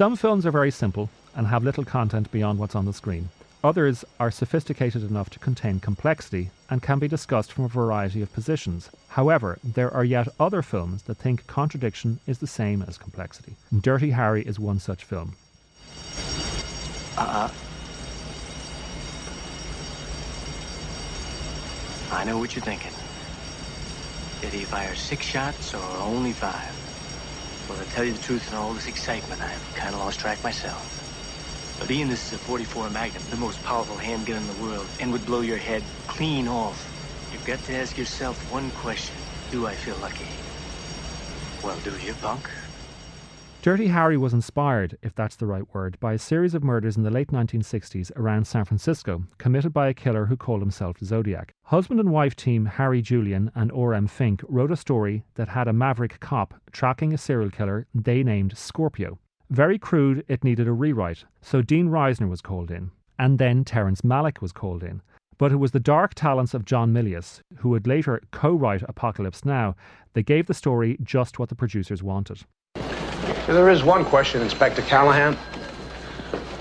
Some films are very simple and have little content beyond what's on the screen. Others are sophisticated enough to contain complexity and can be discussed from a variety of positions. However, there are yet other films that think contradiction is the same as complexity. Dirty Harry is one such film. Uh. I know what you're thinking. Did he fire six shots or only five? Well, to tell you the truth, in all this excitement, I've kind of lost track myself. But Ian, this is a 44 Magnum, the most powerful handgun in the world, and would blow your head clean off. You've got to ask yourself one question. Do I feel lucky? Well, do you, punk? Dirty Harry was inspired, if that's the right word, by a series of murders in the late 1960s around San Francisco, committed by a killer who called himself Zodiac. Husband and wife team Harry Julian and O.R.M. Fink wrote a story that had a maverick cop tracking a serial killer they named Scorpio. Very crude, it needed a rewrite, so Dean Riesner was called in, and then Terrence Malick was called in. But it was the dark talents of John Milius, who would later co write Apocalypse Now, that gave the story just what the producers wanted. So there is one question, Inspector Callahan.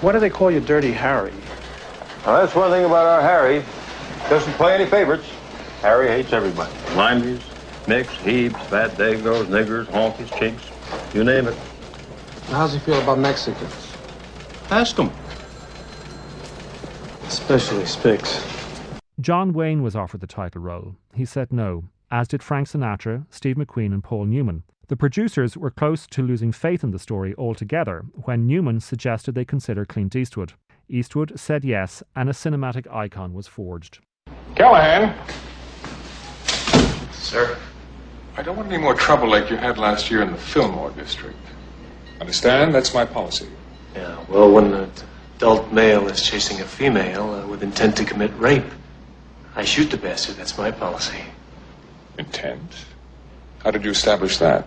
Why do they call you Dirty Harry? Well, that's one thing about our Harry. Doesn't play any favorites. Harry hates everybody. Limeys, Nicks, Hebes, fat Dagos, niggers, honkies, chinks, you name it. How's he feel about Mexicans? Ask him. Especially Spicks. John Wayne was offered the title role. He said no, as did Frank Sinatra, Steve McQueen, and Paul Newman. The producers were close to losing faith in the story altogether when Newman suggested they consider Clint Eastwood. Eastwood said yes, and a cinematic icon was forged. Callahan, Sir? I don't want any more trouble like you had last year in the Fillmore district. Understand? That's my policy. Yeah, well, when an adult male is chasing a female uh, with intent to commit rape, I shoot the bastard. That's my policy. Intent? How did you establish that?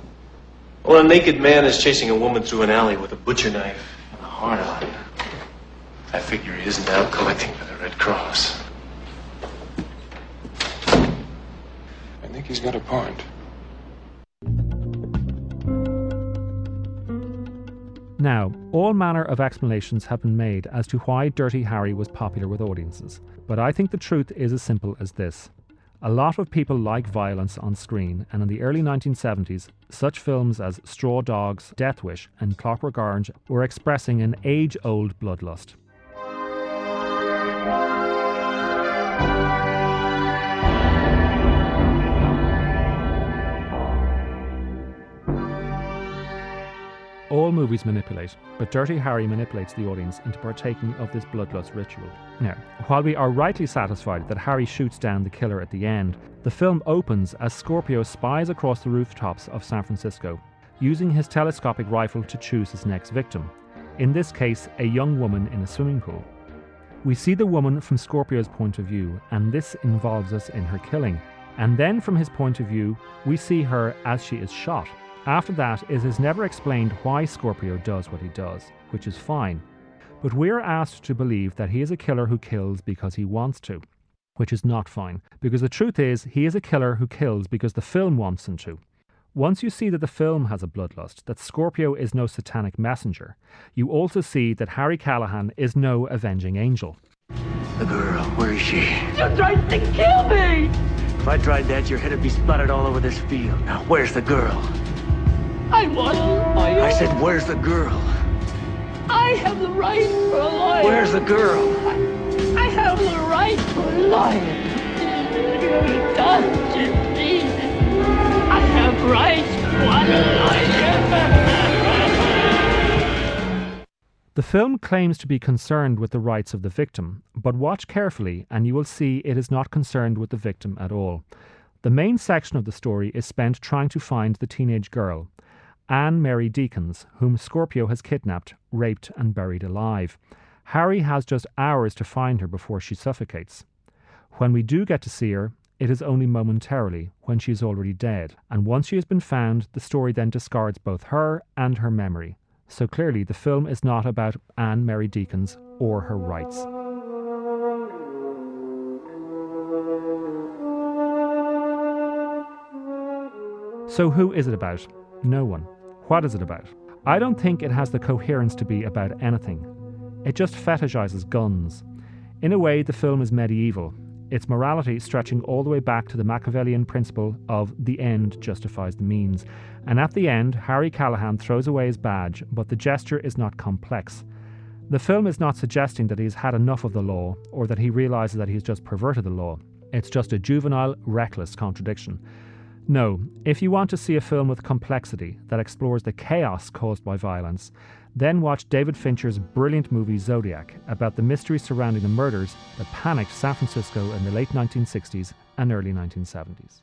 Well, a naked man is chasing a woman through an alley with a butcher knife and a heart on. I figure he isn't out collecting for the Red Cross. I think he's got a point. Now, all manner of explanations have been made as to why Dirty Harry was popular with audiences, but I think the truth is as simple as this. A lot of people like violence on screen, and in the early 1970s, such films as Straw Dogs, Death Wish, and Clockwork Orange were expressing an age old bloodlust. All movies manipulate, but Dirty Harry manipulates the audience into partaking of this bloodlust ritual. Now, while we are rightly satisfied that Harry shoots down the killer at the end, the film opens as Scorpio spies across the rooftops of San Francisco, using his telescopic rifle to choose his next victim, in this case, a young woman in a swimming pool. We see the woman from Scorpio's point of view, and this involves us in her killing. And then, from his point of view, we see her as she is shot. After that, it is never explained why Scorpio does what he does, which is fine. But we're asked to believe that he is a killer who kills because he wants to, which is not fine, because the truth is, he is a killer who kills because the film wants him to. Once you see that the film has a bloodlust, that Scorpio is no satanic messenger, you also see that Harry Callahan is no avenging angel. The girl, where is she? You tried to kill me! If I tried that, your head would be splattered all over this field. Now, where's the girl? I wasn't. I said, where's the girl? I have the right for a lawyer. Where's the girl? I have the right for a lawyer. You done to me. I have rights for a lawyer. The film claims to be concerned with the rights of the victim, but watch carefully and you will see it is not concerned with the victim at all. The main section of the story is spent trying to find the teenage girl, Anne Mary Deacons, whom Scorpio has kidnapped, raped, and buried alive. Harry has just hours to find her before she suffocates. When we do get to see her, it is only momentarily, when she is already dead, and once she has been found, the story then discards both her and her memory. So clearly, the film is not about Anne Mary Deacons or her rights. So, who is it about? No one. What is it about? I don't think it has the coherence to be about anything. It just fetishizes guns. In a way, the film is medieval, its morality stretching all the way back to the Machiavellian principle of the end justifies the means. And at the end, Harry Callahan throws away his badge, but the gesture is not complex. The film is not suggesting that he has had enough of the law or that he realizes that he has just perverted the law. It's just a juvenile, reckless contradiction. No, if you want to see a film with complexity that explores the chaos caused by violence, then watch David Fincher's brilliant movie Zodiac about the mystery surrounding the murders that panicked San Francisco in the late 1960s and early 1970s.